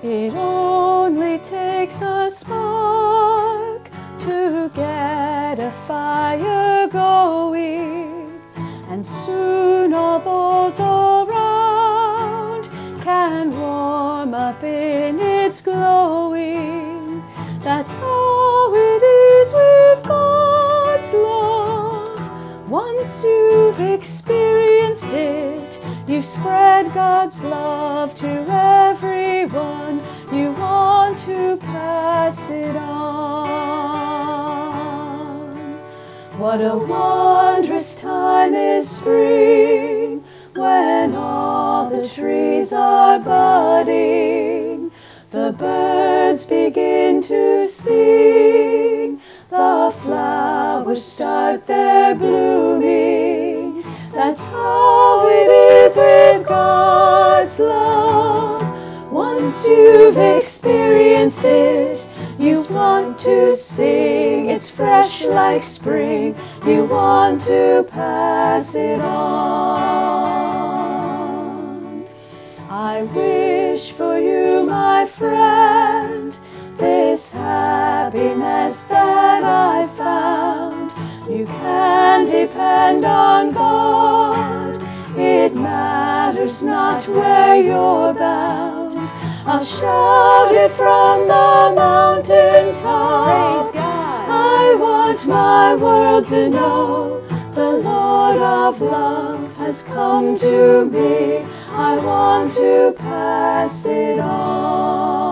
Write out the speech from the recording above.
It only takes a spark to get a fire going, and soon all those around can warm up in its glowing. That's how it is with God's love. Once you've experienced it, you spread God's love to everyone. What a wondrous time is spring when all the trees are budding. The birds begin to sing, the flowers start their blooming. That's how it is with God's love. Once you've experienced it, you want to sing. It's fresh like spring. You want to pass it on. I wish for you, my friend, this happiness that I found. You can depend on God. It matters not where you're bound. I'll shout it from the mountain my world to know the Lord of love has come to me. I want to pass it on.